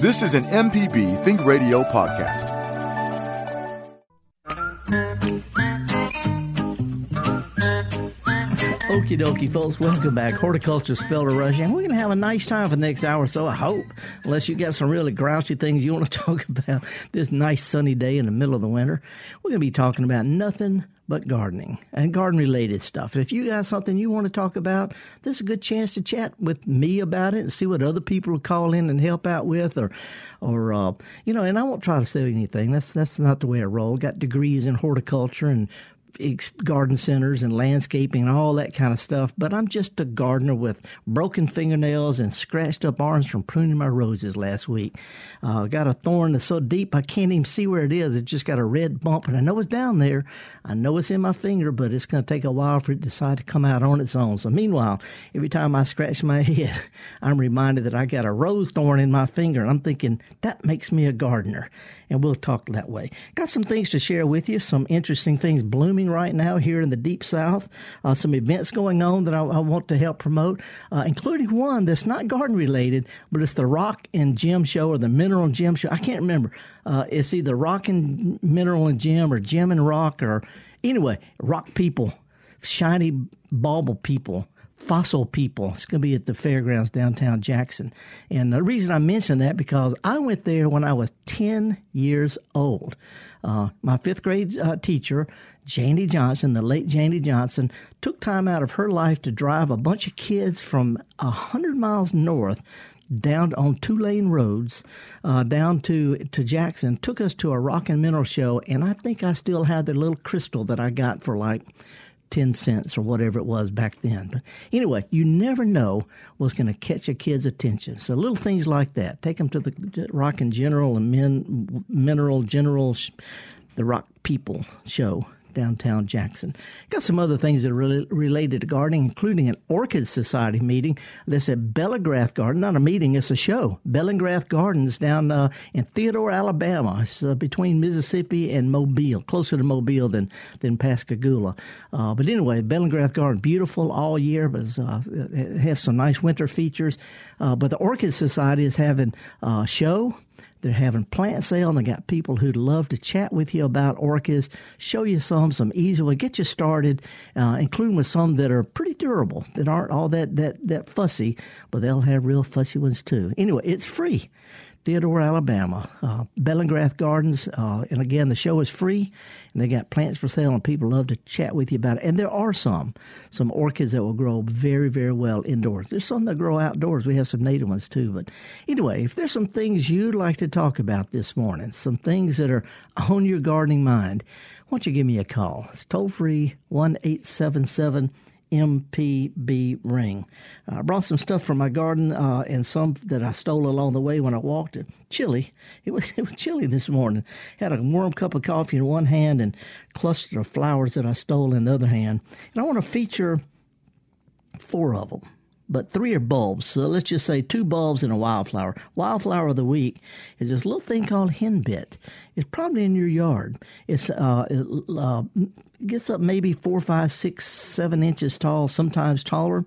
This is an MPB Think Radio podcast. Okie dokie, folks. Welcome back. Horticulture Felder Rush. And we're going to have a nice time for the next hour or so, I hope. Unless you got some really grouchy things you want to talk about this nice sunny day in the middle of the winter. We're going to be talking about nothing but gardening and garden related stuff. And If you got something you want to talk about, this is a good chance to chat with me about it and see what other people will call in and help out with or or uh, you know, and I won't try to sell anything. That's that's not the way I roll. Got degrees in horticulture and garden centers and landscaping and all that kind of stuff, but I'm just a gardener with broken fingernails and scratched up arms from pruning my roses last week. Uh, got a thorn that's so deep I can't even see where it is. It just got a red bump, and I know it's down there. I know it's in my finger, but it's going to take a while for it to decide to come out on its own. So, meanwhile, every time I scratch my head, I'm reminded that I got a rose thorn in my finger, and I'm thinking that makes me a gardener. And we'll talk that way. Got some things to share with you, some interesting things blooming right now here in the Deep South, uh, some events going on that I, I want to help promote, uh, including one that's not garden related, but it's the Rock and Gem Show or the Mineral and Gem Show. I can't remember. Uh, it's either Rock and Mineral and Gem or Gem and Rock or anyway, Rock people, shiny bauble people fossil people. It's going to be at the fairgrounds downtown Jackson. And the reason I mention that because I went there when I was 10 years old. Uh, my fifth grade uh, teacher, Janie Johnson, the late Janie Johnson, took time out of her life to drive a bunch of kids from a hundred miles north down on two lane roads uh, down to to Jackson. Took us to a rock and mineral show, and I think I still have the little crystal that I got for like 10 cents or whatever it was back then. But anyway, you never know what's going to catch a kid's attention. So little things like that. Take them to the Rock and General and Min, Mineral General, the Rock People show downtown Jackson. Got some other things that are really related to gardening, including an Orchid Society meeting that's at Bellingrath Garden. Not a meeting, it's a show. Bellingrath Gardens down uh, in Theodore, Alabama. It's uh, between Mississippi and Mobile, closer to Mobile than, than Pascagoula. Uh, but anyway, Bellingrath Garden, beautiful all year, but uh, have some nice winter features. Uh, but the Orchid Society is having a show they're having plant sale and they got people who'd love to chat with you about orchids, show you some, some easy way, get you started, uh, including with some that are pretty durable, that aren't all that, that, that fussy, but they'll have real fussy ones too. Anyway, it's free. Theodore, Alabama. Uh, Bellingrath Gardens. Uh, and again, the show is free, and they got plants for sale, and people love to chat with you about it. And there are some, some orchids that will grow very, very well indoors. There's some that grow outdoors. We have some native ones too. But anyway, if there's some things you'd like to talk about this morning, some things that are on your gardening mind, why don't you give me a call? It's toll free, 1 877 MPB ring. I brought some stuff from my garden uh, and some that I stole along the way when I walked. It chilly. It was, it was chilly this morning. Had a warm cup of coffee in one hand and cluster of flowers that I stole in the other hand. And I want to feature four of them but three are bulbs. So let's just say two bulbs and a wildflower. Wildflower of the week is this little thing called henbit. It's probably in your yard. It's uh, it, uh, gets up maybe four, five, six, seven inches tall, sometimes taller.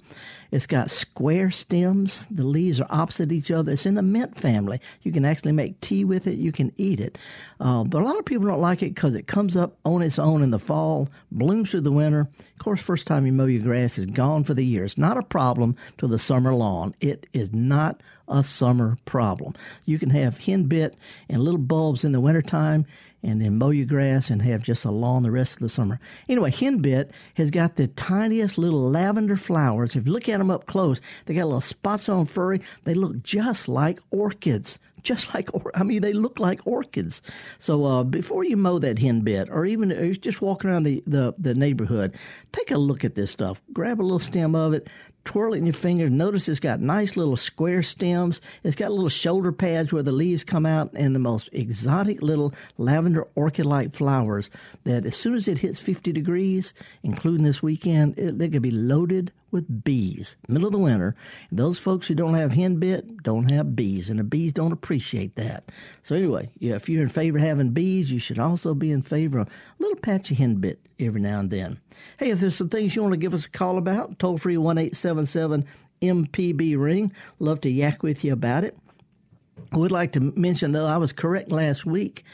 It's got square stems. The leaves are opposite each other. It's in the mint family. You can actually make tea with it. You can eat it. Uh, but a lot of people don't like it because it comes up on its own in the fall, blooms through the winter. Of course, first time you mow your grass is gone for the year. It's not a problem to the summer lawn. It is not a summer problem. You can have henbit and little bulbs in the wintertime and then mow your grass and have just a lawn the rest of the summer. Anyway, henbit has got the tiniest little lavender flowers. If you look at them up close, they got little spots on furry. They look just like orchids. Just like, or I mean, they look like orchids. So uh, before you mow that henbit, or even or just walking around the, the, the neighborhood, take a look at this stuff. Grab a little stem of it, twirl it in your finger. Notice it's got nice little square stems. It's got little shoulder pads where the leaves come out, and the most exotic little lavender orchid like flowers that as soon as it hits 50 degrees, including this weekend, it, they could be loaded with bees. Middle of the winter, those folks who don't have hen bit don't have bees, and the bees don't appreciate that. So anyway, yeah, if you're in favor of having bees, you should also be in favor of a little patch of hen bit every now and then. Hey, if there's some things you want to give us a call about, toll free one eight seven seven MPB ring. Love to yak with you about it. I would like to mention, though, I was correct last week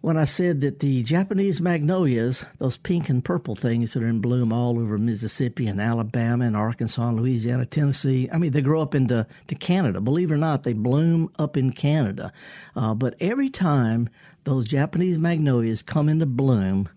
when I said that the Japanese magnolias, those pink and purple things that are in bloom all over Mississippi and Alabama and Arkansas and Louisiana, Tennessee, I mean, they grow up into to Canada. Believe it or not, they bloom up in Canada. Uh, but every time those Japanese magnolias come into bloom,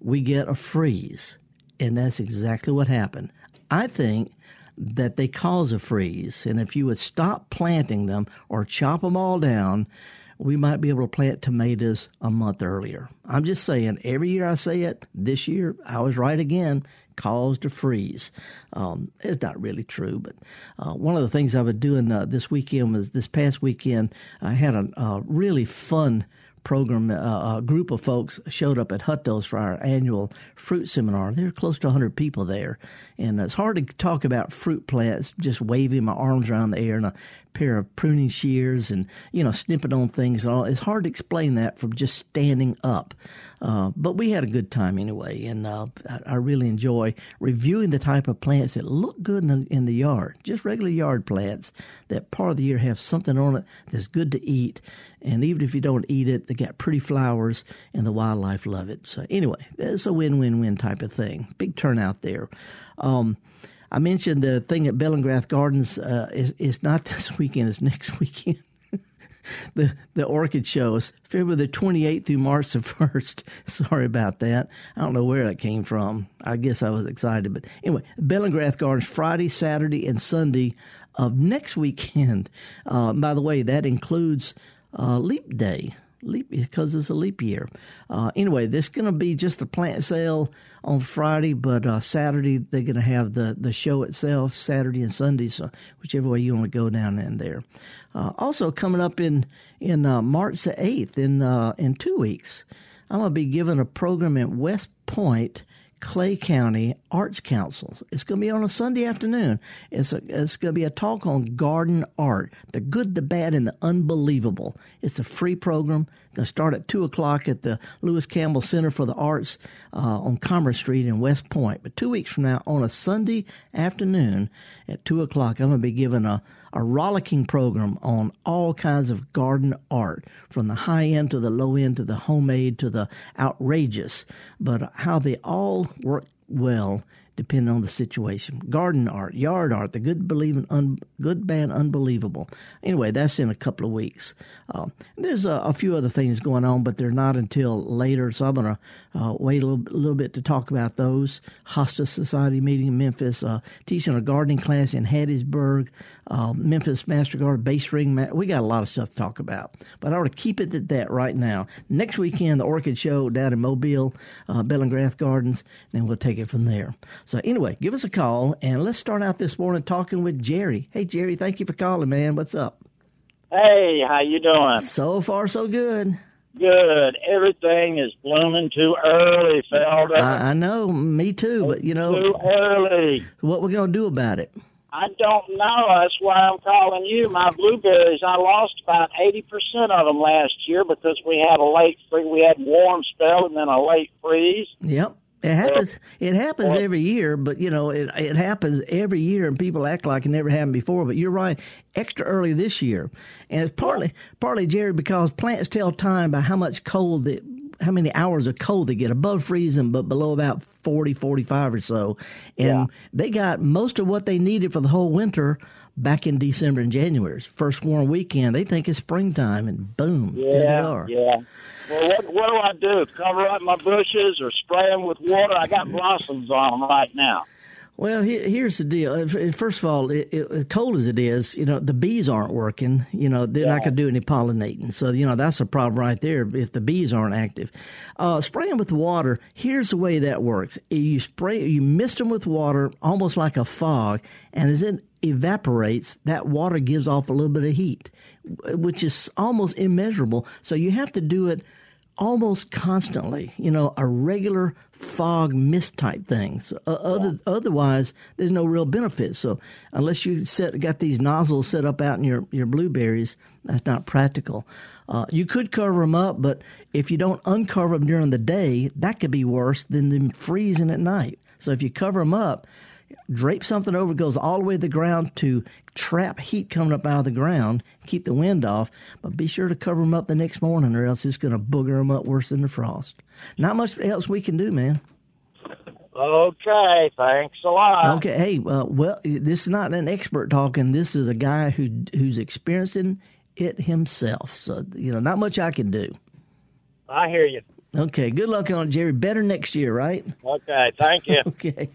we get a freeze. And that's exactly what happened. I think that they cause a freeze. And if you would stop planting them or chop them all down, we might be able to plant tomatoes a month earlier. I'm just saying, every year I say it, this year I was right again, caused a freeze. Um, it's not really true, but uh, one of the things I was doing uh, this weekend was this past weekend, I had a, a really fun program, uh, a group of folks showed up at Hutto's for our annual fruit seminar. There were close to 100 people there. And it's hard to talk about fruit plants just waving my arms around the air and a pair of pruning shears and, you know, snipping on things and all. It's hard to explain that from just standing up. Uh, but we had a good time anyway. And uh, I, I, really enjoy reviewing the type of plants that look good in the, in the yard, just regular yard plants that part of the year have something on it that's good to eat and even if you don't eat it, they got pretty flowers, and the wildlife love it. So anyway, it's a win-win-win type of thing. Big turnout there. Um, I mentioned the thing at Bellingrath Gardens uh, is, is not this weekend; it's next weekend. the the orchid shows February the 28th through March the 1st. Sorry about that. I don't know where that came from. I guess I was excited, but anyway, Bellingrath Gardens Friday, Saturday, and Sunday of next weekend. Uh, by the way, that includes uh, leap day. Leap because it's a leap year. Uh, anyway, this is going to be just a plant sale on Friday, but uh, Saturday they're going to have the, the show itself Saturday and Sunday, so whichever way you want to go down in there. Uh, also coming up in in uh, March the eighth in uh, in two weeks, I'm going to be giving a program at West Point Clay County Arts Councils. It's going to be on a Sunday afternoon. It's a, it's going to be a talk on garden art, the good, the bad, and the unbelievable. It's a free program. It's going to start at two o'clock at the Lewis Campbell Center for the Arts uh, on Commerce Street in West Point. But two weeks from now, on a Sunday afternoon at two o'clock, I'm going to be giving a a rollicking program on all kinds of garden art, from the high end to the low end to the homemade to the outrageous, but how they all work well depending on the situation. Garden art, yard art, the good, believing, un, good, bad, unbelievable. Anyway, that's in a couple of weeks. Uh, there's a, a, few other things going on, but they're not until later. So I'm to uh, wait a little, little, bit to talk about those. Hosta Society meeting in Memphis, uh, teaching a gardening class in Hattiesburg, uh, Memphis Master Garden Base Ring. Ma- we got a lot of stuff to talk about, but I want to keep it at that right now. Next weekend, the Orchid Show down in Mobile, uh, Bellingrath Gardens, then we'll take it from there. So anyway, give us a call and let's start out this morning talking with Jerry. Hey Jerry, thank you for calling, man. What's up? Hey, how you doing? So far, so good. Good. Everything is blooming too early, Felder. I, I know, me too. But you know, too early. What we're gonna do about it? I don't know. That's why I'm calling you. My blueberries, I lost about eighty percent of them last year because we had a late freeze. We had warm spell and then a late freeze. Yep. It happens. It happens every year, but you know it. It happens every year, and people act like it never happened before. But you're right, extra early this year, and it's partly partly Jerry because plants tell time by how much cold that how many hours of cold they get above freezing but below about 40 45 or so and yeah. they got most of what they needed for the whole winter back in december and january first warm weekend they think it's springtime and boom yeah, there they are yeah well, what, what do I do? Cover up my bushes or spray them with water? I got blossoms on them right now. Well, here's the deal. First of all, it, it, cold as it is, you know, the bees aren't working. You know, they're yeah. not going to do any pollinating. So, you know, that's a problem right there if the bees aren't active. Uh, spraying with water, here's the way that works. You spray, you mist them with water almost like a fog, and as it evaporates, that water gives off a little bit of heat, which is almost immeasurable. So you have to do it almost constantly, you know, a regular fog mist type thing. So, uh, other, otherwise, there's no real benefit. So unless you set, got these nozzles set up out in your, your blueberries, that's not practical. Uh, you could cover them up, but if you don't uncover them during the day, that could be worse than them freezing at night. So if you cover them up, drape something over, goes all the way to the ground to trap heat coming up out of the ground, keep the wind off. But be sure to cover them up the next morning, or else it's going to booger them up worse than the frost. Not much else we can do, man. Okay, thanks a lot. Okay, hey, uh, well, this is not an expert talking. This is a guy who who's experiencing it himself. So you know, not much I can do. I hear you. Okay, good luck on it, Jerry. Better next year, right? Okay, thank you. okay.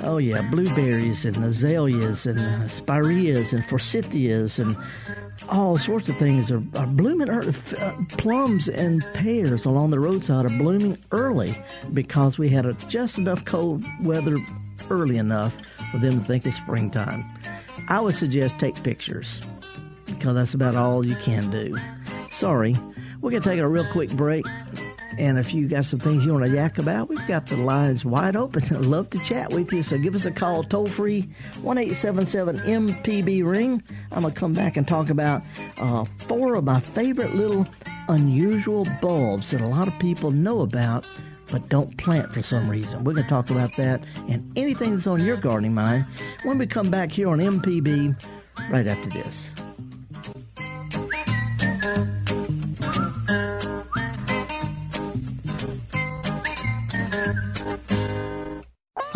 Oh yeah, blueberries and azaleas and spireas and forsythias and all sorts of things are, are blooming. Uh, plums and pears along the roadside are blooming early because we had a, just enough cold weather early enough for them to think it's springtime. I would suggest take pictures because that's about all you can do. Sorry, we're gonna take a real quick break. And if you got some things you want to yak about, we've got the lines wide open. I'd love to chat with you. So give us a call toll free, 1 877 MPB Ring. I'm going to come back and talk about uh, four of my favorite little unusual bulbs that a lot of people know about but don't plant for some reason. We're going to talk about that and anything that's on your gardening mind when we come back here on MPB right after this.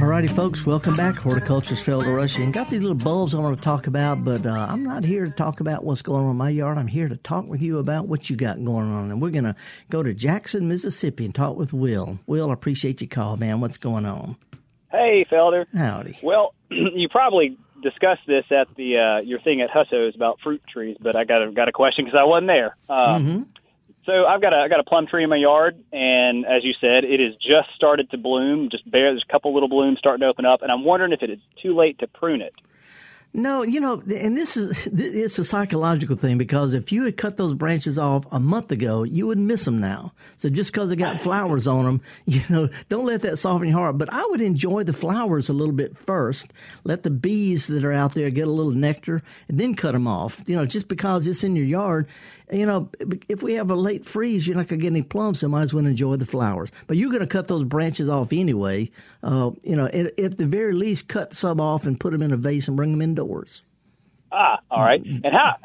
Alrighty, folks, welcome back. Horticulturist Felder Rushing. Got these little bulbs I want to talk about, but uh, I'm not here to talk about what's going on in my yard. I'm here to talk with you about what you got going on. And we're going to go to Jackson, Mississippi and talk with Will. Will, I appreciate your call, man. What's going on? Hey, Felder. Howdy. Well, you probably discussed this at the uh, your thing at Hutto's about fruit trees, but I got a, got a question because I wasn't there. Uh, mm-hmm. So I've got a I got a plum tree in my yard, and as you said, it has just started to bloom. Just bare, there's a couple little blooms starting to open up, and I'm wondering if it is too late to prune it. No, you know, and this is it's a psychological thing because if you had cut those branches off a month ago, you would miss them now. So just because they got flowers on them, you know, don't let that soften your heart. But I would enjoy the flowers a little bit first. Let the bees that are out there get a little nectar, and then cut them off. You know, just because it's in your yard, you know, if we have a late freeze, you're not going to get any plums, so might as well enjoy the flowers. But you're going to cut those branches off anyway. Uh, you know, at, at, the very least, cut some off and put them in a vase and bring them indoors. Ah, all right. And how?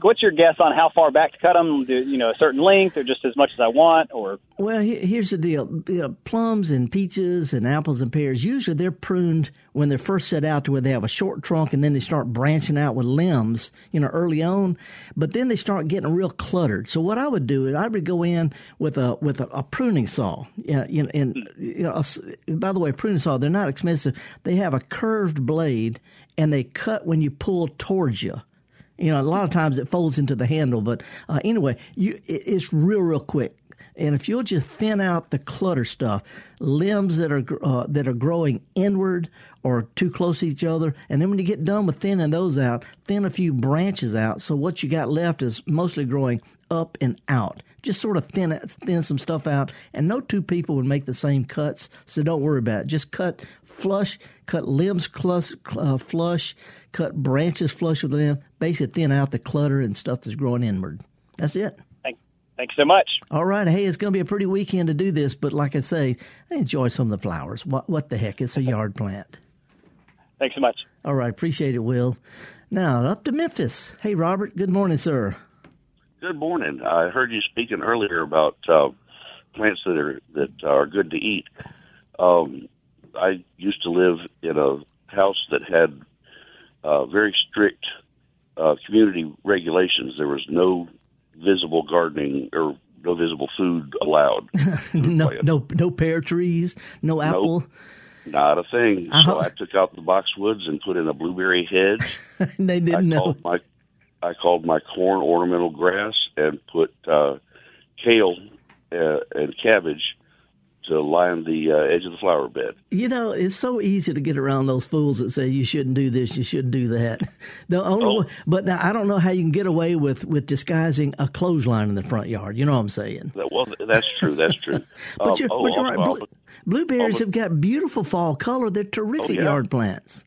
What's your guess on how far back to cut them? Do, you know, a certain length, or just as much as I want, or? Well, here's the deal: you know, plums and peaches and apples and pears. Usually, they're pruned when they're first set out to where they have a short trunk, and then they start branching out with limbs. You know, early on, but then they start getting real cluttered. So what I would do is I would go in with a with a, a pruning saw. Yeah, you know, and you know, a, by the way, pruning saw they're not expensive. They have a curved blade and they cut when you pull towards you. You know, a lot of times it folds into the handle, but uh, anyway, you it, it's real, real quick. And if you'll just thin out the clutter stuff, limbs that are uh, that are growing inward or too close to each other, and then when you get done with thinning those out, thin a few branches out. So what you got left is mostly growing up and out. Just sort of thin thin some stuff out, and no two people would make the same cuts, so don't worry about it. Just cut flush, cut limbs flush, uh, flush cut branches flush with them. Basically, thin out the clutter and stuff that's growing inward. That's it. Thank, thanks so much. All right. Hey, it's going to be a pretty weekend to do this, but like I say, I enjoy some of the flowers. What, what the heck? It's a yard plant. Thanks so much. All right. Appreciate it, Will. Now, up to Memphis. Hey, Robert. Good morning, sir. Good morning. I heard you speaking earlier about uh, plants that are that are good to eat. Um, I used to live in a house that had uh, very strict uh, community regulations. There was no visible gardening or no visible food allowed. no, no, no pear trees, no apple. Nope, not a thing. Uh-huh. So I took out the boxwoods and put in a blueberry hedge. they didn't I know. My I called my corn ornamental grass and put uh, kale uh, and cabbage to line the uh, edge of the flower bed. You know, it's so easy to get around those fools that say you shouldn't do this, you shouldn't do that. The only, Oh. way, but now I don't know how you can get away with with disguising a clothesline in the front yard. You know what I'm saying? Well, that's true. That's true. But Um, you're, oh, but you're also, right. I'll blueberries I'll- have got beautiful fall color. They're terrific yeah. yard plants.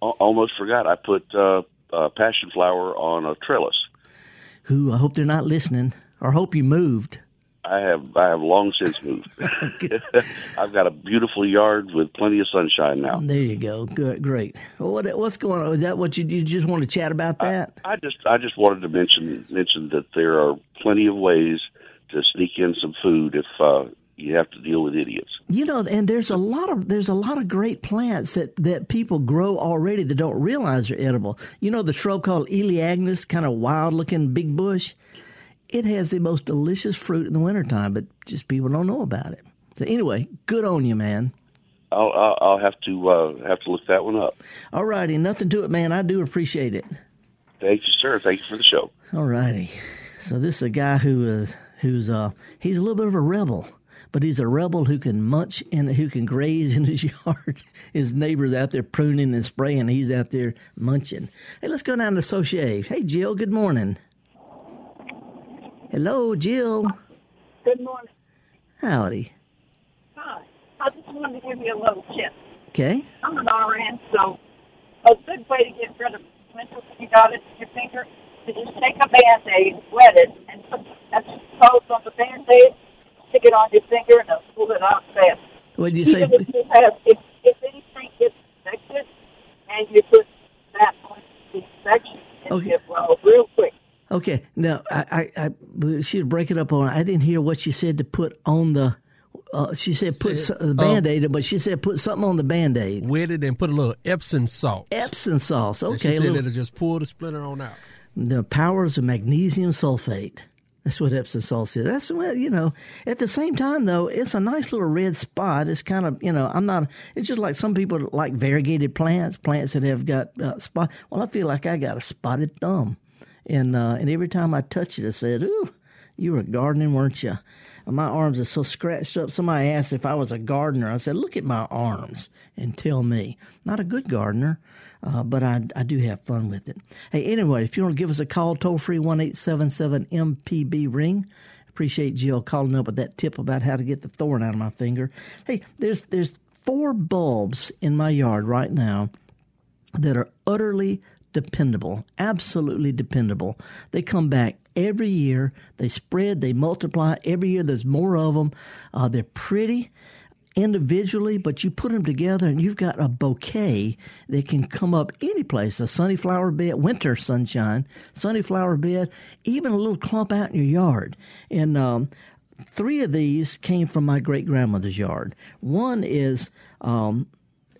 almost forgot. I put uh, uh, passion flower on a trellis. Who I hope they're not listening, or hope you moved. I have I have long since moved. I've got a beautiful yard with plenty of sunshine now. There you go. Good, great. Well, what what's going on? Is that what you you just want to chat about that? I just I just wanted to mention mention that there are plenty of ways to sneak in some food if uh, you have to deal with idiots. You know, and there's a lot of there's a lot of great plants that that people grow already that don't realize are edible. You know, the shrub called Elaeagnus, kind of wild looking big bush. It has the most delicious fruit in the wintertime, but just people don't know about it. So anyway, good on you, man. I'll I'll, I'll have to uh, have to look that one up. All righty, nothing to it, man. I do appreciate it. Thank you, sir. Thank you for the show. All righty. So this is a guy who is who's uh he's a little bit of a rebel, but he's a rebel who can munch and who can graze in his yard. His neighbor's out there pruning and spraying. He's out there munching. Hey, let's go down to Soso. Hey, Jill. Good morning. Hello, Jill. Good morning. Howdy. Hi. I just wanted to give you a little tip. Okay. I'm an RN, so a good way to get rid of you got it in your finger is just take a Band-Aid, wet it, and put that coat on the Band-Aid, stick it on your finger, and it'll pull it out fast. What did you say? Even if you have, if, if anything gets infected, and you put that on the infection, it Okay. get well real quick. Okay. Now, I, I, I she'd break it up on. I didn't hear what she said to put on the. Uh, she said put Said- so- the band aid, but she said put something on the band aid. Wet it and put a little Epsom salt. Epsom. And Okay. She said it'll just pull the splinter on out. the powers of magnesium sulfate. That's what Epsom salt is. That's well, you know. At the same time, though, it's a nice little red spot. It's kind of, you know, I'm not. It's just like some people like variegated plants, plants that have got uh, spot. Well, I feel like I got a spotted thumb, and uh, and every time I touch it, I said, "Ooh, you were gardening, weren't you?" And my arms are so scratched up. Somebody asked if I was a gardener. I said, "Look at my arms and tell me." Not a good gardener, uh, but I, I do have fun with it. Hey, anyway, if you want to give us a call, toll free one eight seven seven MPB ring. Appreciate Jill calling up with that tip about how to get the thorn out of my finger. Hey, there's there's four bulbs in my yard right now that are utterly dependable, absolutely dependable. They come back every year. They spread, they multiply. Every year there's more of them. Uh, they're pretty individually, but you put them together and you've got a bouquet that can come up any place a sunny flower bed, winter sunshine, sunny flower bed, even a little clump out in your yard. And um, three of these came from my great grandmother's yard. One is um,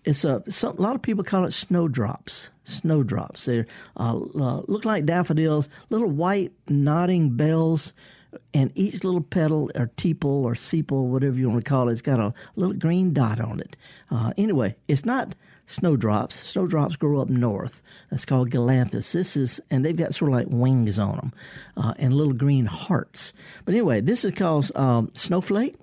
it's a some, a lot of people call it snowdrops. Snowdrops. They uh, uh, look like daffodils, little white nodding bells, and each little petal or tepal or sepal, whatever you want to call it, it's got a little green dot on it. Uh, anyway, it's not snowdrops. Snowdrops grow up north. That's called galanthus. This is, and they've got sort of like wings on them uh, and little green hearts. But anyway, this is called um, snowflake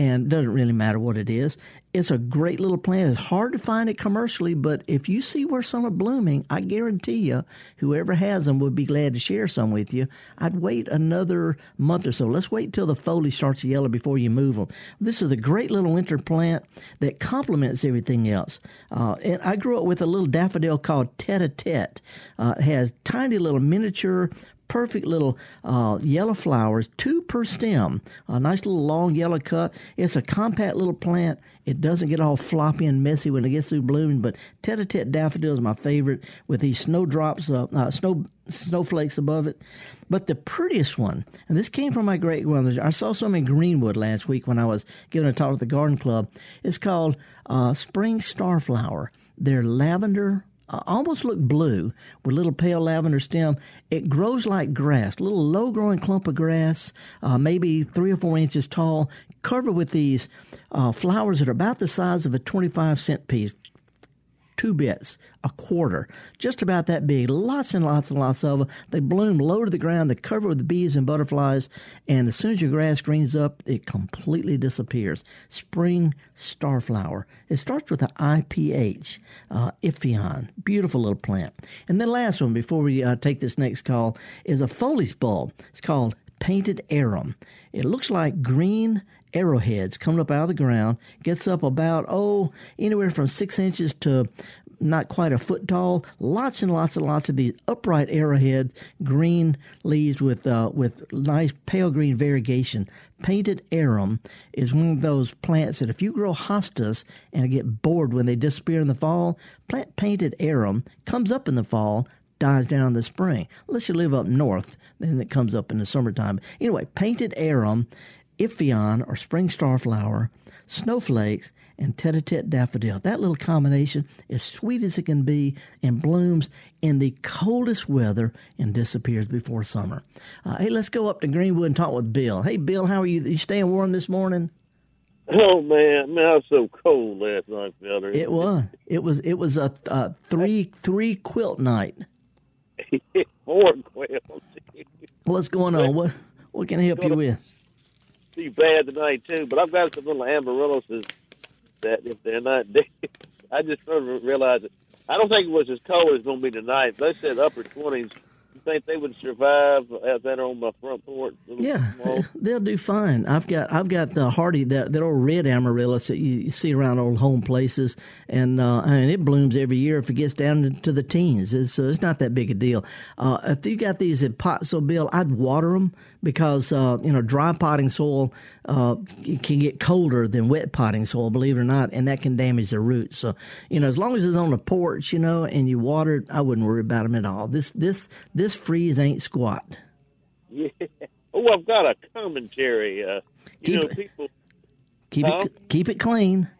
and it doesn't really matter what it is. It's a great little plant. It's hard to find it commercially, but if you see where some are blooming, I guarantee you, whoever has them would be glad to share some with you. I'd wait another month or so. Let's wait till the foliage starts to yellow before you move them. This is a great little winter plant that complements everything else. Uh, and I grew up with a little daffodil called tete-a-tete. Uh, it has tiny little miniature perfect little uh, yellow flowers, two per stem, a nice little long yellow cut. It's a compact little plant. It doesn't get all floppy and messy when it gets through blooming, but tete-a-tete daffodil is my favorite with these snowdrops, uh, uh, snow snowflakes above it. But the prettiest one, and this came from my great grandmother. I saw some in Greenwood last week when I was giving a talk at the garden club. It's called uh, Spring Starflower. They're lavender almost look blue with little pale lavender stem. It grows like grass, little low growing clump of grass, uh, maybe three or four inches tall, covered with these uh, flowers that are about the size of a 25 cent piece. Two bits, a quarter, just about that big. Lots and lots and lots of them. They bloom low to the ground. They cover with bees and butterflies. And as soon as your grass greens up, it completely disappears. Spring starflower. It starts with an IPH, uh, Ipheion. Beautiful little plant. And then last one before we uh, take this next call is a foliage bulb. It's called painted arum. It looks like green arrowheads coming up out of the ground. Gets up about, oh, anywhere from six inches to not quite a foot tall. Lots and lots and lots of these upright arrowhead green leaves with uh, with nice pale green variegation. Painted arum is one of those plants that if you grow hostas and get bored when they disappear in the fall, plant painted arum comes up in the fall, dies down in the spring. Unless you live up north, then it comes up in the summertime. Anyway, painted arum Ipheion or spring starflower, snowflakes, and tete-a-tete daffodil. That little combination is sweet as it can be and blooms in the coldest weather and disappears before summer. Uh, hey, let's go up to Greenwood and talk with Bill. Hey, Bill, how are you? You staying warm this morning? Oh man, man, I was so cold last night, brother. It was. It was. It was a, a three three quilt night. Four quilts. What's going on? What what can I help you with? Be bad tonight too, but I've got some little amaryllis that if they're not dead, I just sort of realized it. I don't think it was as cold as it's going to be tonight. They said upper twenties. You think they would survive as that on my front porch? Yeah, they'll do fine. I've got I've got the hardy that that old red amaryllis that you, you see around old home places, and uh, I mean it blooms every year if it gets down into the teens. It's, so it's not that big a deal. Uh, if you got these pots, so Bill, I'd water them because uh, you know dry potting soil uh, can get colder than wet potting soil, believe it or not, and that can damage the roots. So you know, as long as it's on the porch, you know, and you water it, I wouldn't worry about them at all. This this this freeze ain't squat. Yeah. Oh, I've got a commentary. Uh, you keep know, it, people keep huh? it keep it clean.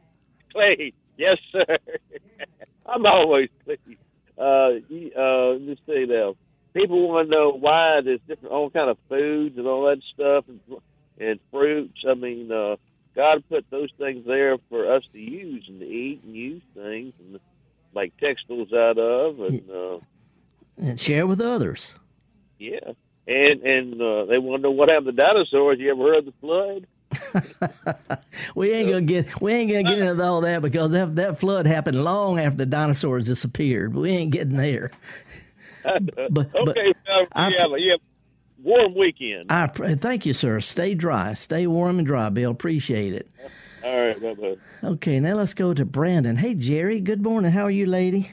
Clean, yes, sir. I'm always clean. Uh, uh, let's see now people want to know why there's different all kind of foods and all that stuff and, and fruits. I mean, uh, God put those things there for us to use and to eat and use things and make textiles out of and uh, and share with others. Yeah, and and uh, they want to know what happened to dinosaurs. You ever heard of the flood? we ain't gonna get we ain't gonna get into all that because that that flood happened long after the dinosaurs disappeared. We ain't getting there. but, okay, but uh, yeah, yeah, warm weekend. I thank you, sir. Stay dry, stay warm and dry, Bill. Appreciate it. All right, bye-bye. Okay, now let's go to Brandon. Hey, Jerry. Good morning. How are you, lady?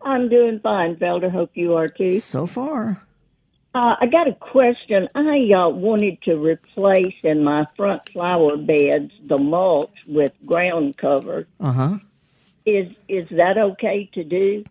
I'm doing fine, Felder. Hope you are too. So far. Uh, I got a question. I uh, wanted to replace in my front flower beds the mulch with ground cover. Uh huh. Is is that okay to do?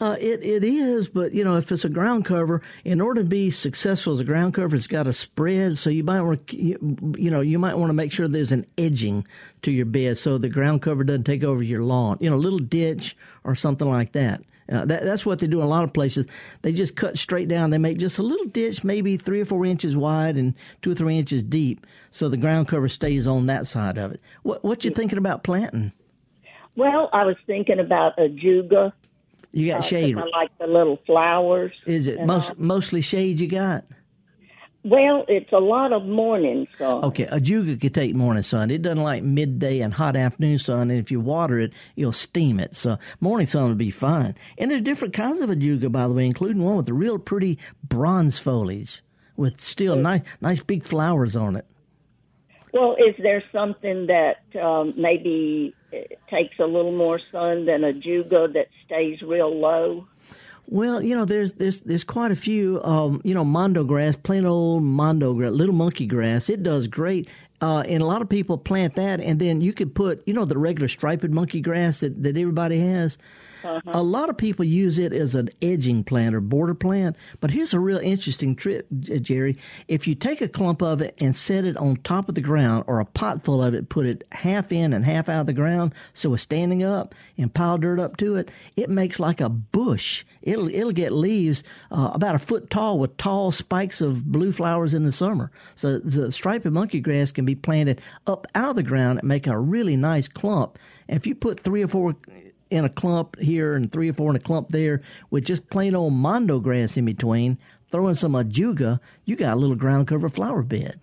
Uh, it it is, but you know, if it's a ground cover, in order to be successful as a ground cover, it's got to spread. So you might want to, you, know, you might want to make sure there's an edging to your bed, so the ground cover doesn't take over your lawn. You know, a little ditch or something like that. Uh, that, that's what they do in a lot of places. They just cut straight down. They make just a little ditch, maybe three or four inches wide and two or three inches deep, so the ground cover stays on that side of it. What what you thinking about planting? Well, I was thinking about ajuga you got uh, shade. I like the little flowers. Is it most all. mostly shade you got? Well, it's a lot of morning sun. Okay, ajuga could take morning sun. It doesn't like midday and hot afternoon sun, and if you water it, you'll steam it. So morning sun would be fine. And there's different kinds of ajuga, by the way, including one with the real pretty bronze foliage with still nice, nice big flowers on it. Well, is there something that um, maybe takes a little more sun than ajuga that stays real low? Well, you know, there's there's there's quite a few. Um, you know, mondo grass, plain old mondo grass, little monkey grass. It does great. Uh, and a lot of people plant that, and then you could put, you know, the regular striped monkey grass that, that everybody has. Uh-huh. A lot of people use it as an edging plant or border plant. But here's a real interesting trick, Jerry. If you take a clump of it and set it on top of the ground or a pot full of it, put it half in and half out of the ground so it's standing up and pile dirt up to it, it makes like a bush. It'll, it'll get leaves uh, about a foot tall with tall spikes of blue flowers in the summer. So the striped monkey grass can be planted up out of the ground and make a really nice clump. And if you put three or four in a clump here and three or four in a clump there with just plain old mondo grass in between, throwing some ajuga, you got a little ground cover flower bed.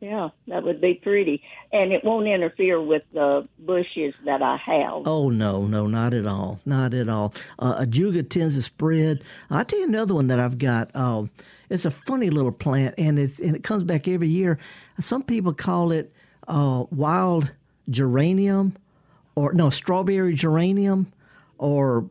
Yeah, that would be pretty. And it won't interfere with the bushes that I have. Oh no, no, not at all, not at all. Uh, ajuga tends to spread. I'll tell you another one that I've got. Uh, it's a funny little plant, and it's and it comes back every year. Some people call it uh, wild geranium, or no strawberry geranium, or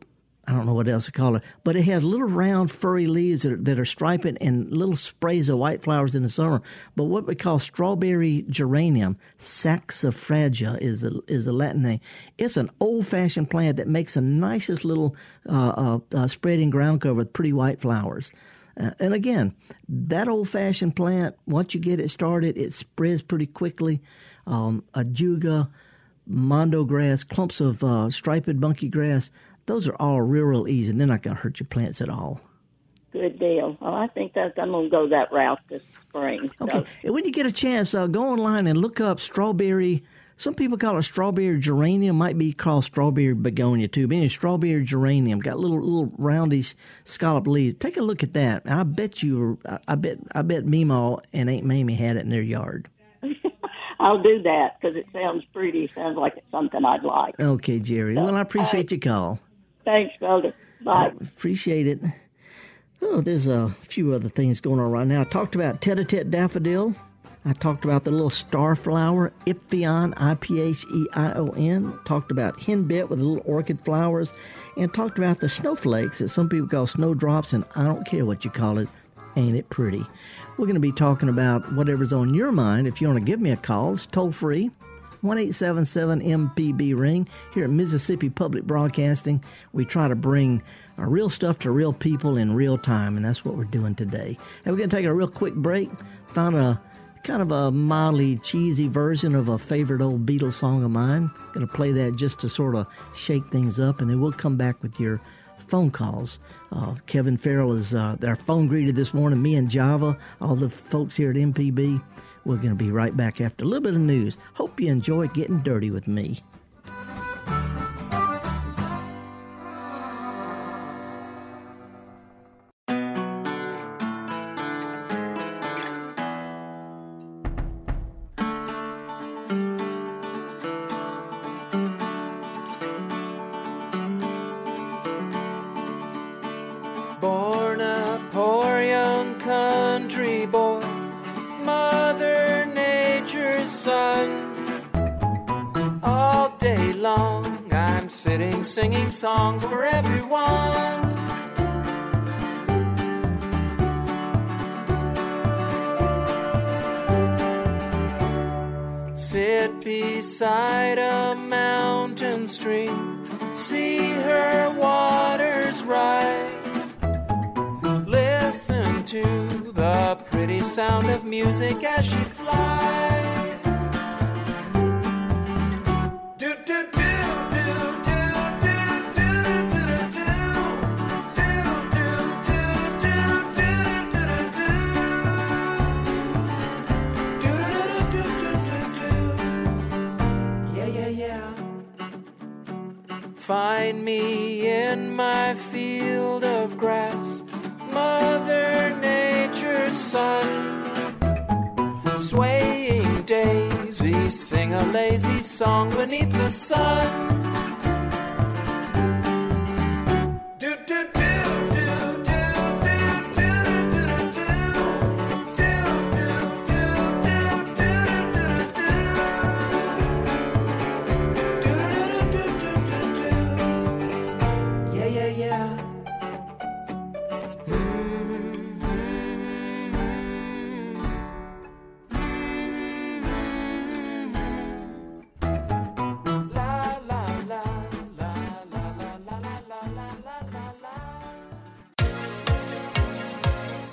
I don't know what else to call it, but it has little round furry leaves that are, that are striped and little sprays of white flowers in the summer. But what we call strawberry geranium, saxifraga is the is the Latin name. It's an old fashioned plant that makes the nicest little uh, uh, uh, spreading ground cover with pretty white flowers. Uh, and again, that old fashioned plant, once you get it started, it spreads pretty quickly. Um, ajuga, mondo grass, clumps of uh, striped monkey grass those are all real, real easy, and they're not going to hurt your plants at all. Good deal. Well, I think that I'm going to go that route this spring. So. Okay. And when you get a chance, uh, go online and look up strawberry. Some people call it strawberry geranium. Might be called strawberry begonia too. But anyway, strawberry geranium got little little roundish scallop leaves. Take a look at that. I bet you. I bet. I bet Meemaw and Aunt Mamie had it in their yard. I'll do that because it sounds pretty. Sounds like it's something I'd like. Okay, Jerry. So, well, I appreciate your call. Thanks, brother. Bye. I appreciate it. Oh, there's a few other things going on right now. I talked about tete-a-tete daffodil. I talked about the little star flower, Ipheion, I-P-H-E-I-O-N. Talked about henbit with the little orchid flowers. And talked about the snowflakes that some people call snowdrops, and I don't care what you call it. Ain't it pretty? We're going to be talking about whatever's on your mind. If you want to give me a call, it's toll free 1 MPB ring. Here at Mississippi Public Broadcasting, we try to bring our real stuff to real people in real time, and that's what we're doing today. And we're going to take a real quick break. Found a kind of a mildly cheesy version of a favorite old Beatles song of mine. Going to play that just to sort of shake things up, and then we'll come back with your phone calls. Uh, Kevin Farrell is uh, our phone greeted this morning. Me and Java, all the folks here at MPB. We're going to be right back after a little bit of news. Hope you enjoy getting dirty with me. Find me in my field of grass, Mother Nature's son. Swaying daisies sing a lazy song beneath the sun.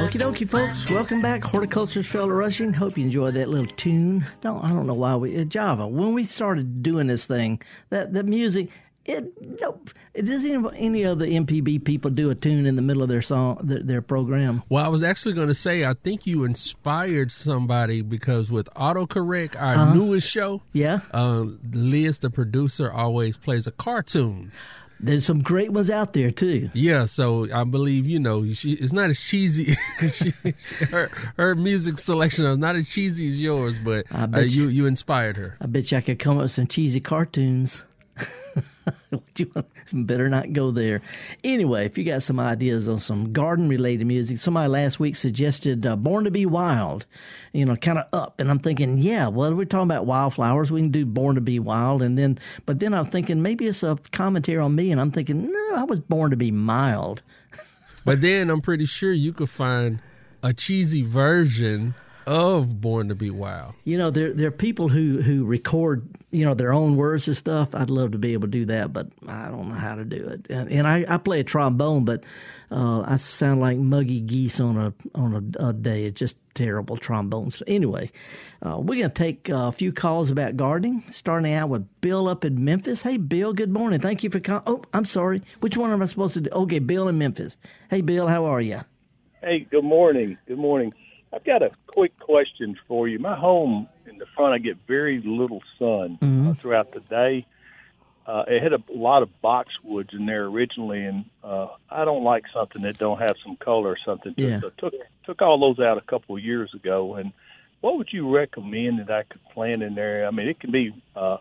Okie dokie, folks. Welcome back. Horticulture's Felder Rushing. Hope you enjoyed that little tune. Don't I don't know why we uh, Java. When we started doing this thing, that that music, it nope. Does any any other MPB people do a tune in the middle of their song, their, their program? Well, I was actually going to say, I think you inspired somebody because with autocorrect, our Uh-huh. newest show, Yeah, uh, Liz, the producer, always plays a cartoon. There's some great ones out there too. Yeah, so I believe you know she it's not as cheesy. she, she- her her music selection is not as cheesy as yours, but I uh, bet you you inspired her. I bet you I could come up with some cheesy cartoons. You want- Better not go there. Anyway, if you got some ideas on some garden related music, somebody last week suggested uh, Born to Be Wild, you know, kind of up. And I'm thinking, yeah, well, we're talking about wildflowers. We can do Born to Be Wild. And then, but then I'm thinking maybe it's a commentary on me. And I'm thinking, no, I was born to be mild. But then I'm pretty sure you could find a cheesy version of Born to Be Wild. You know, there there are people who who record you know their own words and stuff. I'd love to be able to do that, but I don't know how to do it. And, and I, I play a trombone, but uh, I sound like muggy geese on a on a, a day. It's just terrible trombones. Anyway, uh, we're gonna take a few calls about gardening. Starting out with Bill up in Memphis. Hey, Bill. Good morning. Thank you for calling. Oh, I'm sorry. Which one am I supposed to do? Okay, Bill in Memphis. Hey, Bill. How are you? Hey, good morning. Good morning. I've got a quick question for you. My home in the front, I get very little sun uh, throughout the day. Uh, it had a lot of boxwoods in there originally, and uh, I don't like something that don't have some color or something. Yeah. So took took all those out a couple of years ago. And what would you recommend that I could plant in there? I mean, it can be uh,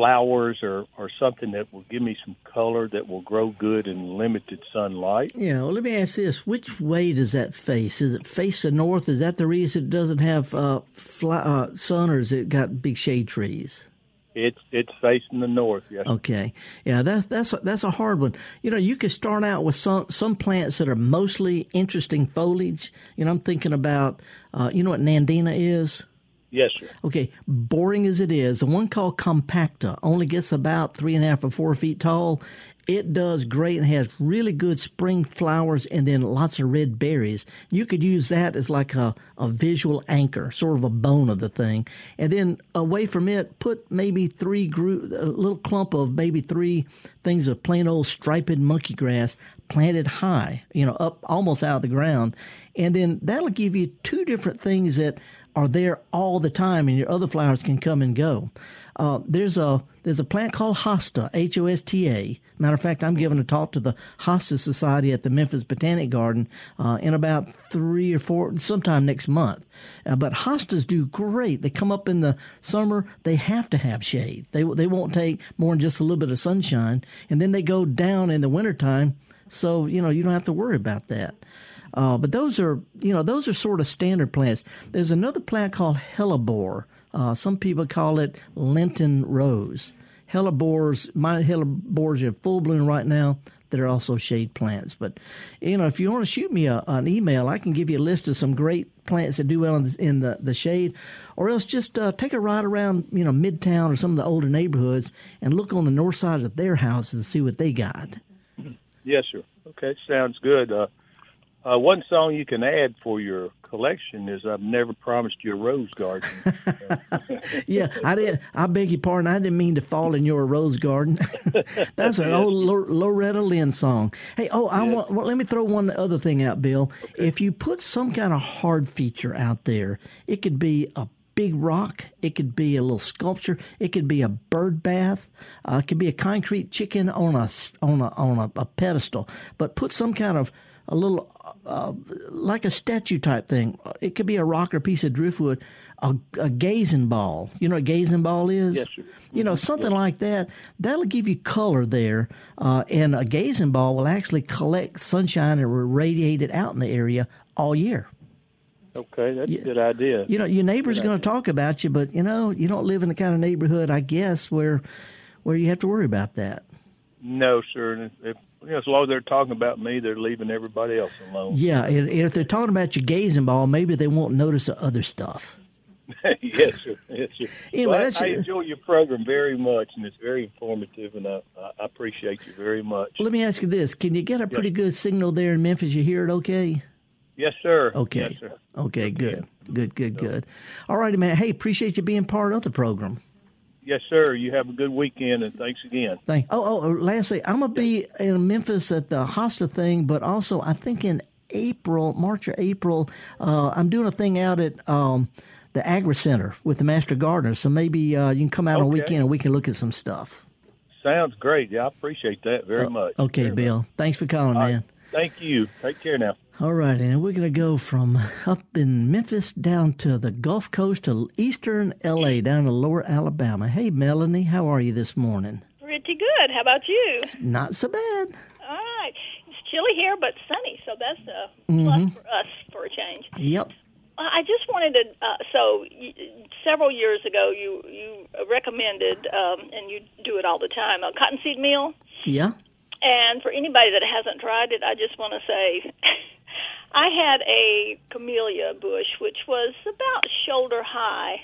flowers or or something that will give me some color that will grow good in limited sunlight. Yeah, well, let me ask this: Which way does that face? Is it face the north? Is that the reason it doesn't have uh, fly, uh, sun, or is it got big shade trees? It's it's facing the north. Yes. Okay, yeah, that's that's a, that's a hard one. You know, you could start out with some some plants that are mostly interesting foliage. You know, I'm thinking about, uh, you know, what Nandina is. Yes, sir. Okay, boring as it is, the one called Compacta only gets about three and a half or four feet tall. It does great and has really good spring flowers and then lots of red berries. You could use that as like a, a visual anchor, sort of a bone of the thing. And then away from it, put maybe three group, a little clump of maybe three things of plain old striped monkey grass planted high, you know, up almost out of the ground. And then that'll give you two different things that are there all the time, and your other flowers can come and go. Uh, there's a there's a plant called hosta, H O S T A. Matter of fact, I'm giving a talk to the Hosta Society at the Memphis Botanic Garden uh, in about three or four, sometime next month. Uh, but hostas do great. They come up in the summer. They have to have shade. They they won't take more than just a little bit of sunshine, and then they go down in the wintertime. So you know you don't have to worry about that. Uh, but those are, you know, those are sort of standard plants. There's another plant called hellebore. Uh, some people call it Lenten rose. Hellebores, my hellebores are full bloom right now. That are also shade plants. But you know, if you want to shoot me a, an email, I can give you a list of some great plants that do well in the, in the, the shade, or else just uh, take a ride around, you know, Midtown or some of the older neighborhoods and look on the north sides of their houses and see what they got. Yes, sir. Okay, sounds good. Uh, uh, one song you can add for your collection is "I've Never Promised You a Rose Garden." yeah, I did. I beg your pardon. I didn't mean to fall in your rose garden. That's an old Lo- Loretta Lynn song. Hey, oh, I want. Well, let me throw one other thing out, Bill. If you put some kind of hard feature out there, it could be a big rock. It could be a little sculpture. It could be a bird bath. Uh, it could be a concrete chicken on a on a on a, a pedestal. But put some kind of a little uh, like a statue type thing. It could be a rock or a piece of driftwood, a, a gazing ball. You know what a gazing ball is? Yes, sir. You know, something like that. That'll give you color there. Uh, and a gazing ball will actually collect sunshine and radiate it out in the area all year. Okay, that's a good idea. You know, your neighbor's going to talk about you, but you know, you don't live in the kind of neighborhood, I guess, where where you have to worry about that. No, sir. And if, you know, as long as they're talking about me, they're leaving everybody else alone. Yeah, and, and if they're talking about your gazing ball, maybe they won't notice the other stuff. yes, sir. Yes, sir. Anyway, Well, I- I, enjoy your program very much, and it's very informative, and I, I appreciate you very much. Let me ask you this: Can you get a pretty good signal there in Memphis? You hear it okay? Yes, sir. Okay. Yes, sir. Okay, good. Good, good, good. All righty, man. Hey, appreciate you being part of the program. Yes, sir. You have a good weekend, and thanks again. Thank. Oh, oh, oh, lastly, I'm gonna be in Memphis at the Hosta thing, but also I think in April, March or April, uh, I'm doing a thing out at um, the Agri Center with the Master Gardener. So maybe uh, you can come out on Okay. weekend and we can look at some stuff. Sounds great. Yeah, I appreciate that very much. Okay, Bill. Thanks for calling, All right. man. Thank you. Take care now. All right, and we're going to go from up in Memphis down to the Gulf Coast to eastern LA, down to lower Alabama. Hey, Melanie, how are you this morning? Pretty good. How about you? Not so bad. All right. It's chilly here, but sunny, so that's a Mhm. plus for us for a change. Yep. Uh, I just wanted to. Uh, so y- several years ago, you you recommended, um, and you do it all the time, a cottonseed meal. Yeah. And for anybody that hasn't tried it, I just want to say, I had a camellia bush which was about shoulder high.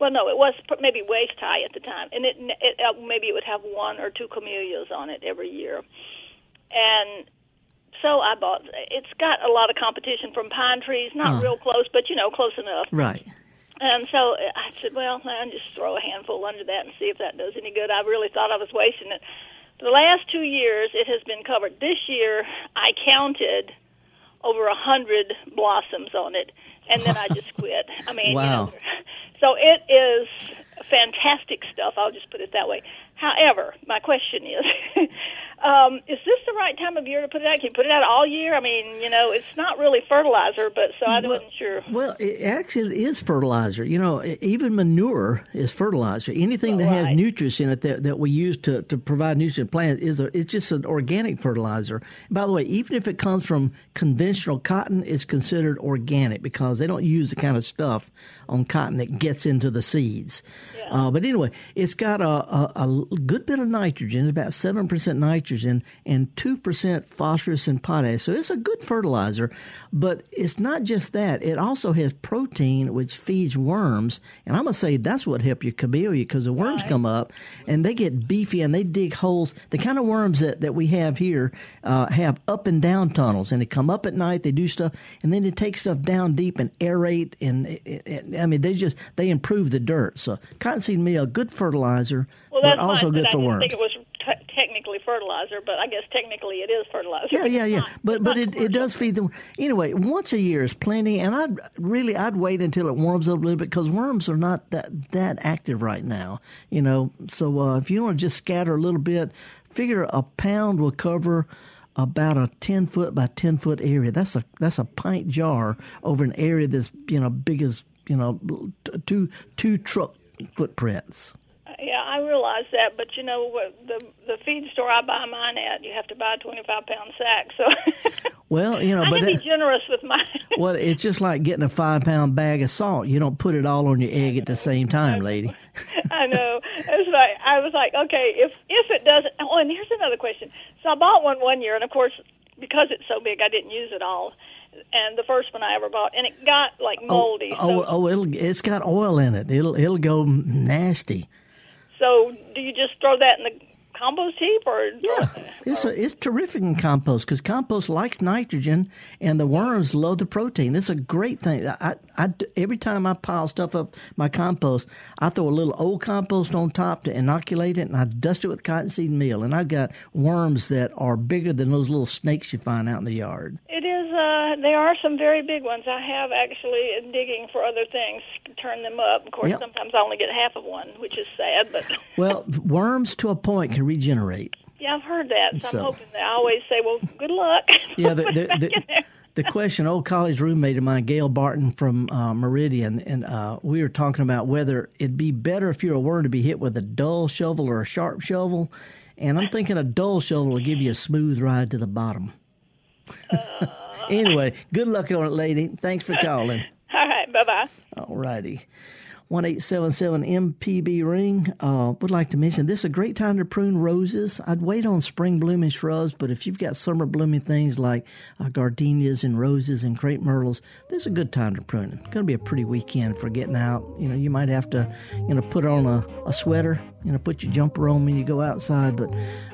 Well, no, it was maybe waist high at the time, and it, it uh, maybe it would have one or two camellias on it every year. And so I bought. It's got a lot of competition from pine trees, not Huh. real close, but you know, close enough. Right. And so I said, well, I'll just throw a handful under that and see if that does any good. I really thought I was wasting it. The last two years, it has been covered. This year, I counted over a hundred blossoms on it, and then I just quit. I mean, you know, so it is fantastic stuff. I'll just put it that way. However, my question is, um, is this the right time of year to put it out? Can you put it out all year? I mean, you know, it's not really fertilizer, but so I wasn't sure. Well, it actually is fertilizer. You know, even manure is fertilizer. Anything that has nutrients in it that, that we use to, to provide nutrient to plants is a, it's just an organic fertilizer. By the way, even if it comes from conventional cotton, it's considered organic because they don't use the kind of stuff on cotton that gets into the seeds. Uh, but anyway, it's got a, a, a good bit of nitrogen, about 7% nitrogen, and 2% phosphorus and potash. So it's a good fertilizer. But it's not just that, it also has protein, which feeds worms. And I'm going to say that's what helped your camellia because the worms come up and they get beefy and they dig holes. The kind of worms that, that we have here uh, have up and down tunnels, and they come up at night, they do stuff, and then they take stuff down deep and aerate. And it, it, I mean, they just they improve the dirt. So cottonseed meal, good fertilizer, Well, but also good for I worms. think it was fertilizer, but I guess technically it is fertilizer. Yeah, yeah, yeah. Not- But but it, it does feed them. Anyway, once a year is plenty, and I'd really I'd wait until it warms up a little bit because worms are not that that active right now. You know, so uh, if you want to just scatter a little bit, figure a pound will cover about a ten foot by ten foot area. That's a that's a pint jar over an area that's you know big as you know two two truck footprints. I realize that, but you know what? The the feed store I buy mine at, you have to buy a twenty five pound sack. So Well, you know, I but be generous with mine. Well, it's just like getting a five pound bag of salt. You don't put it all on your egg at the same time, lady. I know. It's like I was like, okay, if if it doesn't. Oh, and here's another question. So I bought one one year, and of course, because it's so big, I didn't use it all. And the first one I ever bought, and it got like oh, moldy. Oh, so, oh, it'll it's got oil in it. It'll it'll go nasty. So do you just throw that in the compost heap, or Yeah, it's a, it's terrific in compost because compost likes nitrogen, and the worms love the protein. It's a great thing. I, I every time I pile stuff up my compost, I throw a little old compost on top to inoculate it, and I dust it with cottonseed meal, and i've got worms that are bigger than those little snakes you find out in the yard. It is. Uh, there are some very big ones. I have actually in digging for other things turn them up. Of course, Yep. sometimes I only get half of one, which is sad. But Well, worms to a point can regenerate. yeah, I've heard that. So, So- I'm hoping I always say, "Well, good luck." Yeah, the the, the, the question, old college roommate of mine, Gail Barton from uh, Meridian, and uh, we were talking about whether it'd be better if you're a worm to be hit with a dull shovel or a sharp shovel. And I'm thinking a dull shovel will give you a smooth ride to the bottom. anyway, good luck on it, lady. Thanks for calling. All right. Bye bye. All righty. 1877 MPB ring. Uh, would like to mention this is a great time to prune roses. I'd wait on spring blooming shrubs, but if you've got summer blooming things like uh, gardenias and roses and crepe myrtles, this is a good time to prune. It's going to be a pretty weekend for getting out. You know, you might have to, you know, put on a, a sweater, You know, put your jumper on when you go outside, but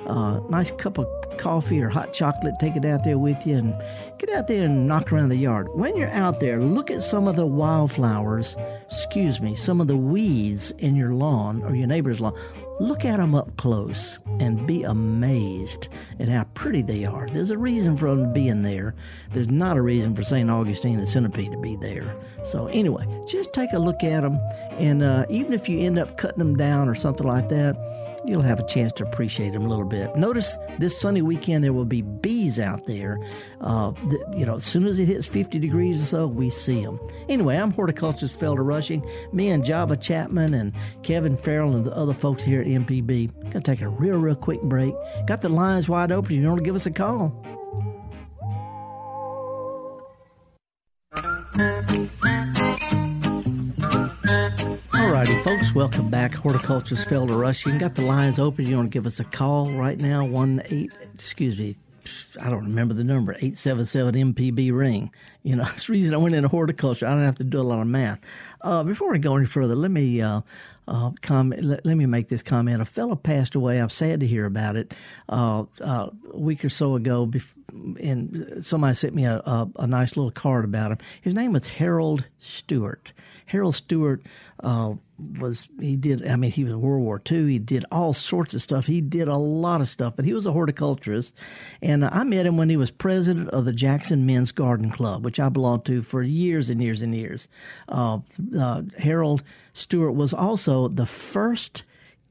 uh, nice cup of coffee or hot chocolate, take it out there with you and get out there and knock around the yard. When you're out there, look at some of the wildflowers, excuse me, some of the weeds in your lawn or your neighbor's lawn. Look at them up close and be amazed at how pretty they are. There's a reason for them being there. There's not a reason for St. Augustine and Centipede to be there. So, anyway, just take a look at them. And uh, even if you end up cutting them down or something like that, you'll have a chance to appreciate them a little bit. Notice this sunny weekend there will be bees out there. Uh, the, you know, as soon as it hits 50 degrees or so, we see them. Anyway, I'm horticulturist Felder Rushing. Me and Java Chapman and Kevin Farrell and the other folks here at MPB. Gonna take a real, real quick break. Got the lines wide open. You want to give us a call? Alrighty, folks, welcome back. Horticulturist Felder Rushing. Got the lines open. You want to give us a call right now? One eight, excuse me, I don't remember the number, 877 MPB ring. You know, that's the reason I went into horticulture. I don't have to do a lot of math. Uh, before we go any further, let me uh, uh, comment. Let, let, me make this comment. A fellow passed away. I'm sad to hear about it. Uh, uh, a week or so ago, and somebody sent me a, a, a, nice little card about him. His name was Harold Stewart. Harold Stewart uh, was he did I mean he was World War II. He did all sorts of stuff. He did a lot of stuff, but he was a horticulturist, and I met him when he was president of the Jackson Men's Garden Club, which I belonged to for years and years and years. Uh, uh, Harold Stewart was also the first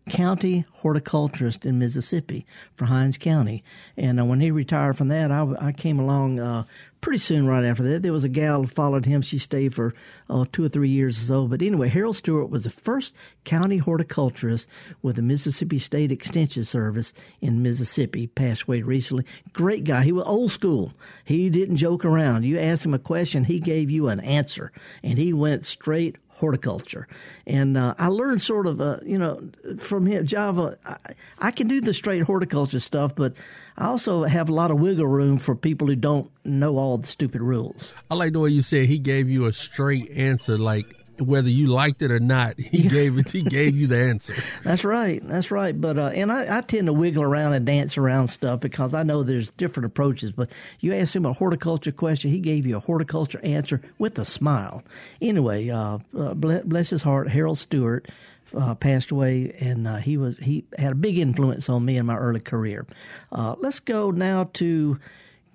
county horticulturist in Mississippi for Hinds County. And uh, when he retired from that, I, I came along uh, pretty soon right after that. There was a gal who followed him. She stayed for uh, two or three years or so. But anyway, Harold Stewart was the first county horticulturist with the Mississippi State Extension Service in Mississippi. Passed away recently. Great guy. He was old school. He didn't joke around. You asked him a question, he gave you an answer, and he went straight horticulture. And uh, I learned sort of, uh, you know, from him, Java. I, I, can do the straight horticulture stuff, but I also have a lot of wiggle room for people who don't know all the stupid rules. I like the way you said he gave you a straight answer, like whether you liked it or not, he gave it. He gave you the answer. That's right. That's right. But uh, and I, I, tend to wiggle around and dance around stuff because I know there's different approaches. But you asked him a horticulture question, he gave you a horticulture answer with a smile. Anyway, uh, uh, bless his heart, Harold Stewart. Uh, passed away, and uh, he was he had a big influence on me in my early career. Uh, let's go now to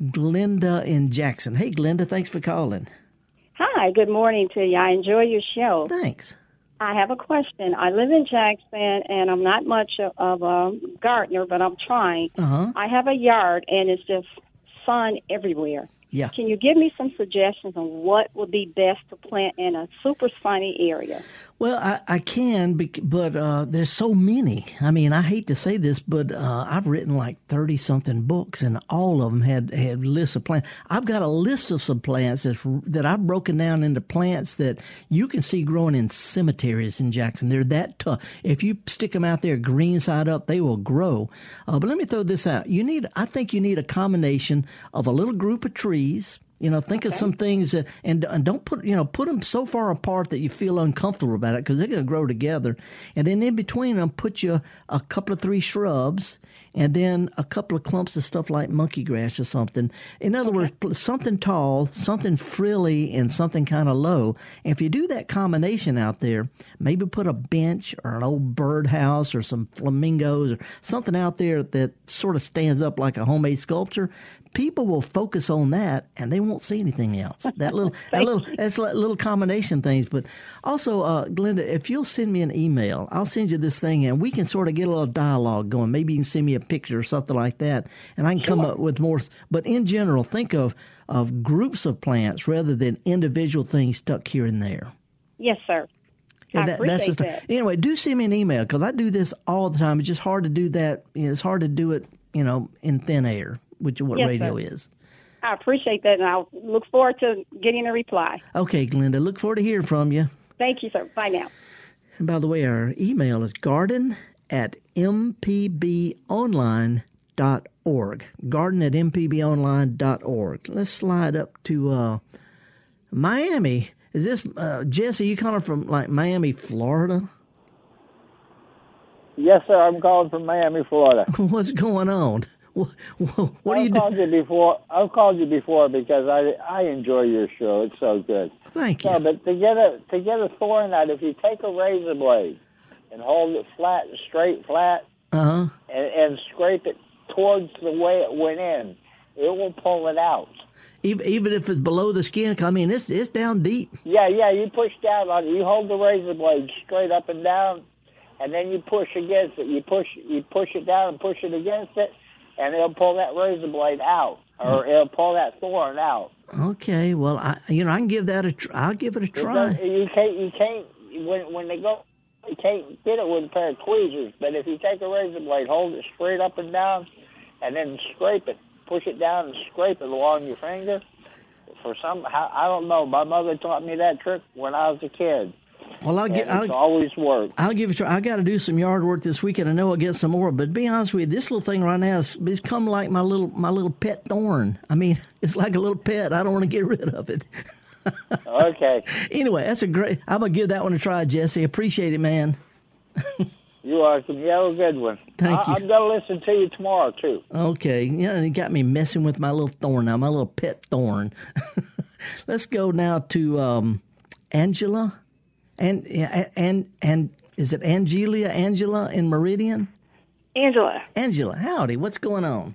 Glenda in Jackson. Hey, Glenda, thanks for calling. Hi, good morning to you. I enjoy your show. Thanks. I have a question. I live in Jackson, and I'm not much of a gardener, but I'm trying. Uh-huh. I have a yard, and it's just sun everywhere. Yeah. Can you give me some suggestions on what would be best to plant in a super sunny area? Well, I, I can, but uh, there's so many. I mean, I hate to say this, but uh, I've written like thirty something books, and all of them had had lists of plants. I've got a list of some plants that's, that I've broken down into plants that you can see growing in cemeteries in Jackson. They're that tough. If you stick them out there green side up, they will grow. Uh, but let me throw this out. You need, I think, you need a combination of a little group of trees you know, think okay. of some things that, and, and don't put, you know, put them so far apart that you feel uncomfortable about it because they're going to grow together. And then in between them, put you a couple of three shrubs and then a couple of clumps of stuff like monkey grass or something. In other okay. words, something tall, something frilly, and something kind of low. And if you do that combination out there, maybe put a bench or an old birdhouse or some flamingos or something out there that sort of stands up like a homemade sculpture people will focus on that and they won't see anything else. That little, that little, that's little combination things. But also, uh, Glenda, if you'll send me an email, I'll send you this thing and we can sort of get a little dialogue going. Maybe you can send me a picture or something like that, and I can come up with more. But in general, think of of groups of plants rather than individual things stuck here and there. Yes, sir. Yeah, that, that's just, that. Anyway, do send me an email because I do this all the time. It's just hard to do that. You know, it's hard to do it, you know, in thin air which is what yes, radio sir. is. I appreciate that, and I look forward to getting a reply. Okay, Glenda, look forward to hearing from you. Thank you, sir. Bye now. And by the way, our email is garden at mpbonline.org. Garden at mpbonline.org. Let's slide up to uh, Miami. Is this, uh, Jesse, you calling from like Miami, Florida? Yes, sir. I'm calling from Miami, Florida. What's going on? What, what do I've you do? called you before. I've called you before because I I enjoy your show. It's so good. Thank you. No, but to get a to get a thorn out, if you take a razor blade and hold it flat, straight, flat, Uh huh. and, and scrape it towards the way it went in, it will pull it out. Even even if it's below the skin, I mean it's it's down deep. Yeah, yeah. You push down on it. You hold the razor blade straight up and down, and then you push against it. You push you push it down and push it against it, and it'll pull that razor blade out, or mm. it'll pull that thorn out. Okay, well I you know I can give that a tr- I'll give it a try. You can't you can't when when they go. You can't get it with a pair of tweezers, but if you take a razor blade, hold it straight up and down, and then scrape it, push it down and scrape it along your finger. For some, I don't know. My mother taught me that trick when I was a kid. Well, I'll get it's I'll, always worked. I'll give it. I got to do some yard work this weekend. I know I'll get some more, but to be honest with you, this little thing right now has become like my little my little pet thorn. I mean, it's like a little pet. I don't want to get rid of it. Okay. Anyway, that's a great. I'm gonna give that one a try, Jesse. Appreciate it, man. You're welcome. You have a good one. Thank I, you. I'm gonna listen to you tomorrow too. Okay, yeah, you got me messing with my little thorn now, my little pet thorn. Let's go now to um, Angela, and and and is it Angelia? Angela in Meridian. Angela. Angela, howdy. What's going on?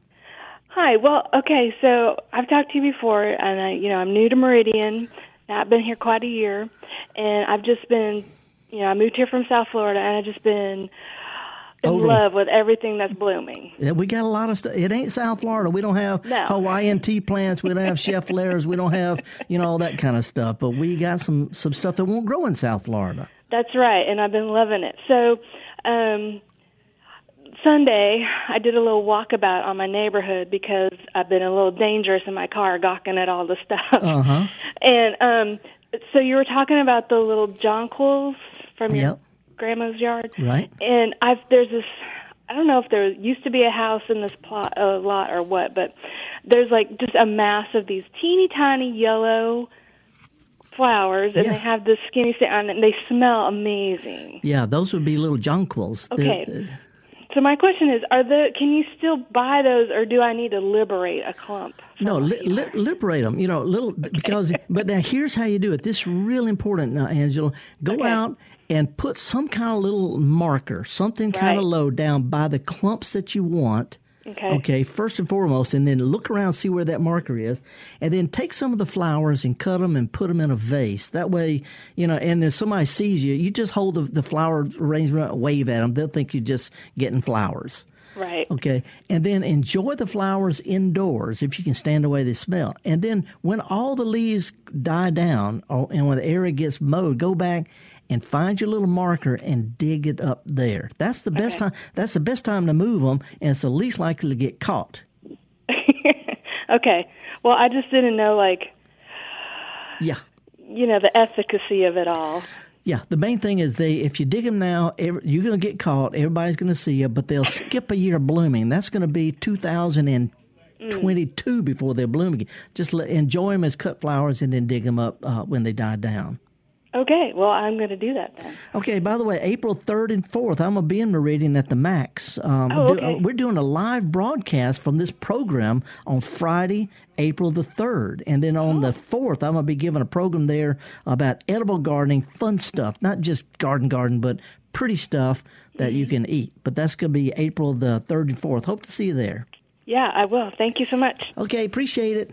Hi. Well, okay. So I've talked to you before, and I, you know, I'm new to Meridian. I've been here quite a year, and I've just been, you know, I moved here from South Florida, and I've just been in Over- love with everything that's blooming. Yeah, we got a lot of stuff. It ain't South Florida. We don't have No. Hawaiian ti plants. We don't have scheffleras. We don't have you know all that kind of stuff. But we got some some stuff that won't grow in South Florida. That's right, and I've been loving it. So, um, Sunday, I did a little walkabout on my neighborhood because I've been a little dangerous in my car, gawking at all the stuff. Uh huh. And um, so you were talking about the little jonquils from your Yep. Grandma's yard, Right. and I've there's this. I don't know if there used to be a house in this plot uh, lot or what, but there's like just a mass of these teeny tiny yellow flowers, and Yeah. they have this skinny on, and they smell amazing. Yeah, those would be little jonquils. They're- Okay. So my question is: Are the can you still buy those, or do I need to liberate a clump? No, li- li- liberate them. You know, little because. But now here's how you do it. This is really important, now, Angela. Go out and put some kind of little marker, something kind of low down by the clumps that you want. Okay. Okay. First and foremost, and then look around, see where that marker is, and then take some of the flowers and cut them and put them in a vase. That way, you know, and if somebody sees you, you just hold the, the flower arrangement, wave at them. They'll think you're just getting flowers. Right. Okay. And then enjoy the flowers indoors if you can stand away the smell. And then when all the leaves die down or, and when the area gets mowed, go back and find your little marker and dig it up there. That's the best time. That's the best time to move them, and it's the least likely to get caught. Okay. Well, I just didn't know, like, Yeah. you know, the efficacy of it all. Yeah, the main thing is they. If you dig them now, every, you're going to get caught. Everybody's going to see you, but they'll skip a year blooming. That's going to be 2022 before they bloom again. Just let, enjoy them as cut flowers, and then dig them up uh, when they die down. Okay. Well, I'm going to do that then. Okay. By the way, April third and fourth, I'm gonna be in Meridian at the Max. Um, Oh, okay. uh, we're doing a live broadcast from this program on Friday, April the third, and then on Oh. the fourth, I'm gonna be giving a program there about edible gardening, fun stuff, not just garden garden, but pretty stuff that Mm-hmm. you can eat. But that's gonna be April the third and fourth. Hope to see you there. Yeah, I will. Thank you so much. Okay, appreciate it.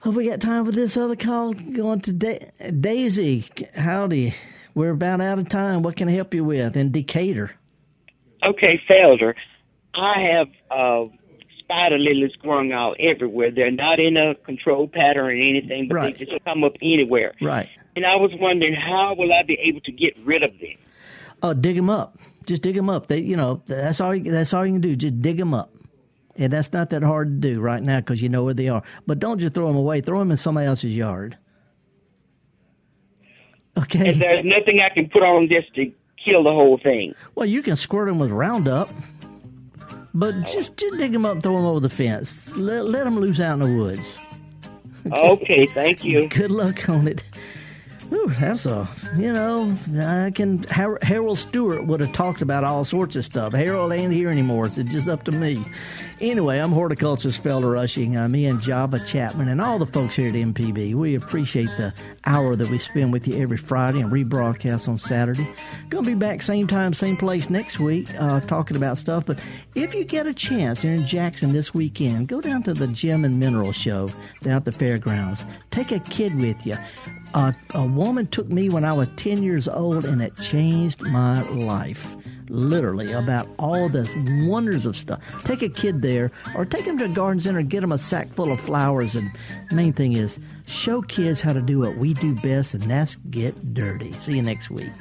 Have we got time for this other call? Going to da- Daisy. Howdy. We're about out of time. What can I help you with? In Decatur. Okay, Felder. I have uh, spider lilies growing out everywhere. They're not in a control pattern or anything, but Right. they just come up anywhere. Right. And I was wondering how will I be able to get rid of them? Oh, dig them up. Just dig them up. They, you know, that's all. You, that's all you can do. Just dig them up, and that's not that hard to do right now because you know where they are. But don't just throw them away. Throw them in somebody else's yard. Okay. And there's nothing I can put on just to kill the whole thing. Well, you can squirt them with Roundup, but oh. just just dig them up, throw them over the fence. Let let them loose out in the woods. Okay, thank you. Good luck on it. Ooh, that's a, you know, I can. Har- Harold Stewart would have talked about all sorts of stuff. Harold ain't here anymore. It's just up to me. Anyway, I'm horticulturist Felder Rushing. Me and Java Chapman and all the folks here at MPB. We appreciate the hour that we spend with you every Friday and rebroadcast on Saturday. Gonna be back same time, same place next week, uh, talking about stuff. But if you get a chance, you're in Jackson this weekend, go down to the Gem and Mineral Show down at the fairgrounds. Take a kid with you. A, a woman took me when I was 10 years old and it changed my life. Literally, about all the wonders of stuff. Take a kid there or take them to a garden center, get them a sack full of flowers. And main thing is, show kids how to do what we do best, and that's get dirty. See you next week.